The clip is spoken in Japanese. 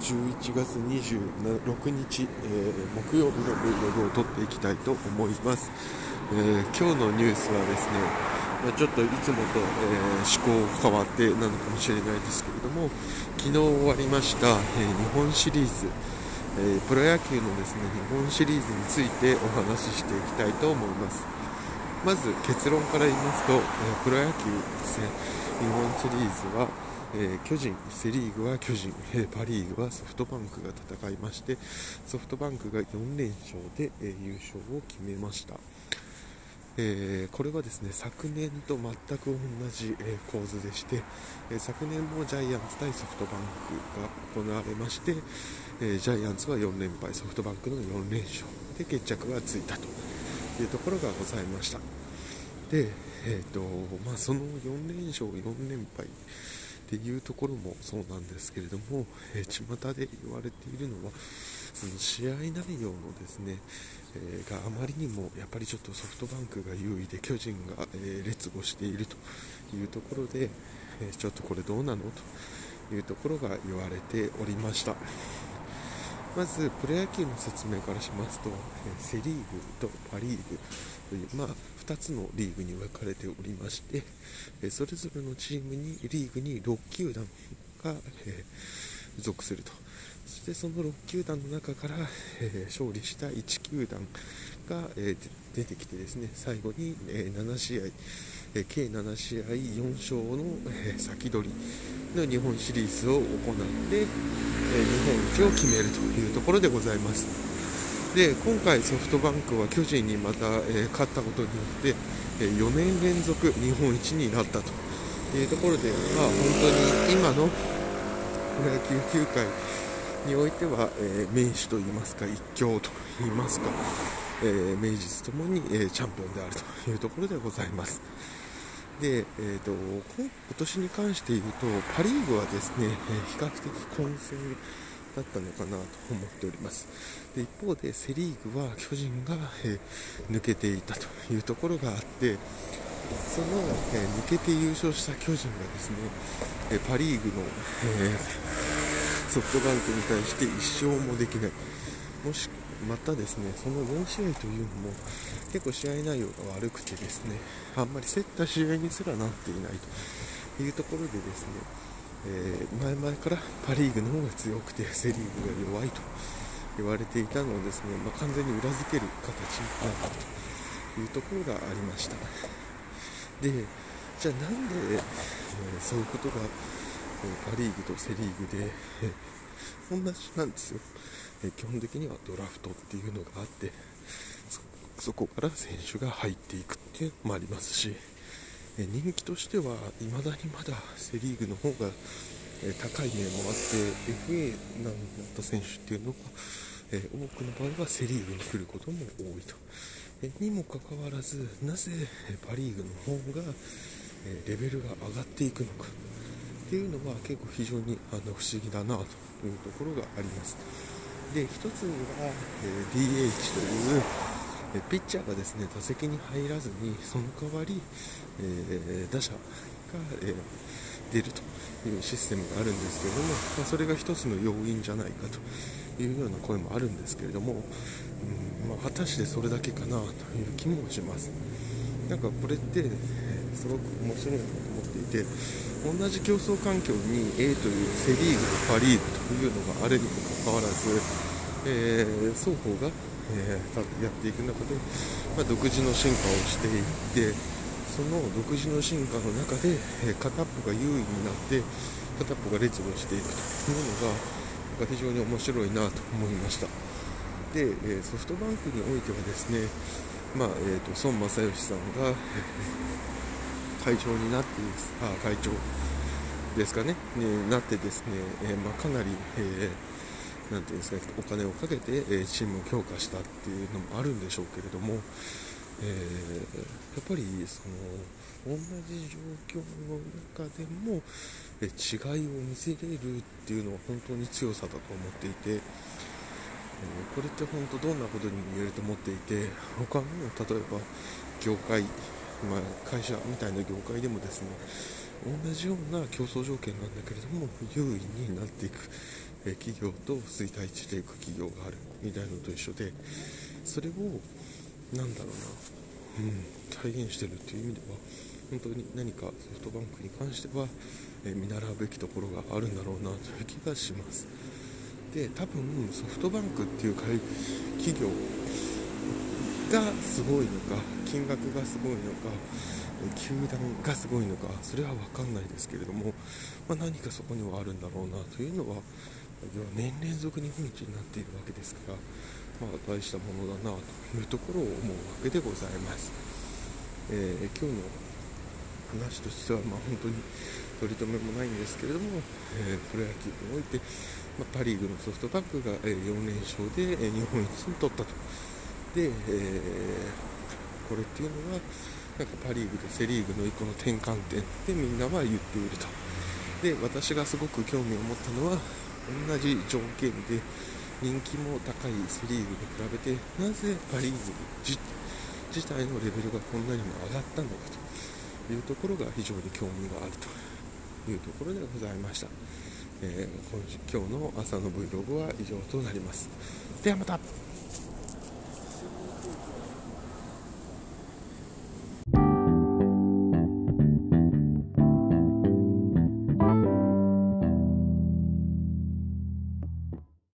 11月26日、えー、木曜日のブログを撮っていきたいと思います、えー、今日のニュースはですね、まあ、ちょっといつもと、えー、思考変わってなのかもしれないですけれども昨日終わりました、え日本シリーズ、えプロ野球のですね日本シリーズについてお話ししていきたいと思います。まず結論から言いますと、えプロ野球ですね。日本シリーズはえー、巨人、セ・リーグは巨人、えー、パ・リーグはソフトバンクが戦いましてソフトバンクが4連勝で、えー、優勝を決めました、えこれはですね昨年と全く同じ、え構図でして、え昨年もジャイアンツ対ソフトバンクが行われまして、えジャイアンツは4連敗ソフトバンクの4連勝で決着がついたというところがございました。で、えーとまあ、その4連勝4連敗っていうところもそうなんですけれども、えー、巷で言われているのはその試合内容のですね、えー、があまりにもやっぱりちょっとソフトバンクが優位で巨人が、えー、劣後しているというところで、えちょっとこれどうなの？というところが言われておりました。まずプロ野球の説明からしますと、セ・リーグとパ・リーグという、まあ、2つのリーグに分かれておりまして、それぞれのチームにリーグに6球団が、え、属すると。そしてその6球団の中から、え、勝利した1球団が、え、出てきてですね最後に、え7試合、計7試合4勝の、先取りの日本シリーズを行って、日本一を決めるというところでございます。で今回ソフトバンクは巨人にまた、勝ったことによって、え4年連続日本一になったと。いうところで、まあ、本当に今のプロ野球球界においては、え、名手といいますか一強といいますか、え、名実ともに、え、チャンピオンであるというところでございます。で、えーと、今年に関して言うと、パ・リーグはですね、え比較的混戦だったのかなと思っております。で一方で、セ・リーグは巨人が、え抜けていたというところがあって、その、え抜けて優勝した巨人がですね、えパ・リーグの、えソフトバンクに対して1勝もできない。もしまたですねその4試合というのも結構試合内容が悪くてですねあんまり競った試合にすらなっていないというところでですね、えー、前々からパ・リーグの方が強くてセ・リーグが弱いと言われていたのをですね、まあ、完全に裏付ける形になったというところがありました。でじゃあなんで、えー、そういうことがパ・リーグとセ・リーグで、同じなんですよ、え基本的にはドラフトっていうのがあってそこから選手が入っていくっていうのもありますし、え人気としては未だにまだセ・リーグの方が、え高い面もあって FA なんだった選手っていうのが、え多くの場合はセ・リーグに来ることも多いと、えにもかかわらずなぜパ・リーグの方が、えレベルが上がっていくのか。っていうのは結構非常にあの不思議だなというところがあります。で一つには、え DH というえピッチャーがですね打席に入らずにその代わり、えー、打者が、えー、出るというシステムがあるんですけれども、まあ、それが一つの要因じゃないかというような声もあるんですけれども、うんまあ、果たしてそれだけかなという気もします。なんかこれって、すごく面白いなと思っていて同じ競争環境に A というセ・リーグとパ・リーグというのがあるにもかかわらず、えー、双方が、えー、やっていく中で、まあ、独自の進化をしていってその独自の進化の中で、え、片っぽが優位になって片っぽが劣後していくというのが非常に面白いなと思いました。で、えソフトバンクにおいてはですね、まあえーと、孫正義さんが、会長になってあ会長。ですかね、になってですね、えー、まあ、かなり、えー、ていうんですかお金をかけて、えチームを強化したっていうのもあるんでしょうけれども、えー、やっぱりその同じ状況の中でも、え違いを見せれるっていうのは本当に強さだと思っていて、えこれって本当どんなことにも言えると思っていて他の例えば業界まあ、会社みたいな業界でもですね同じような競争条件なんだけれども優位になっていくえ企業と衰退していく企業があるみたいなのと一緒でそれをなんだろうな、うん、体現してるっていう意味では本当に何かソフトバンクに関しては、え見習うべきところがあるんだろうなという気がします。で多分ソフトバンクっていう企業がすごいのか金額がすごいのか球団がすごいのかそれは分かんないですけれども、まあ、何かそこにはあるんだろうなというのは要は年連続日本一になっているわけですから、まあ、大したものだなというところを思うわけでございます、えー、今日の話としては、まあ、本当に取り留めもないんですけれども、えー、プロ野球において、まあ、パ・リーグのソフトバンクが、え4連勝で、日本一に取ったと。で、えー、これっていうのはなんかパ・リーグとセ・リーグの一個の転換点ってみんなは言っていると。で私がすごく興味を持ったのは同じ条件で人気も高いセ・リーグに比べてなぜパ・リーグ自体のレベルがこんなにも上がったのかと。いうところが非常に興味があると。いうところでございました、えー、今日の朝の Vlog は以上となります。ではまた。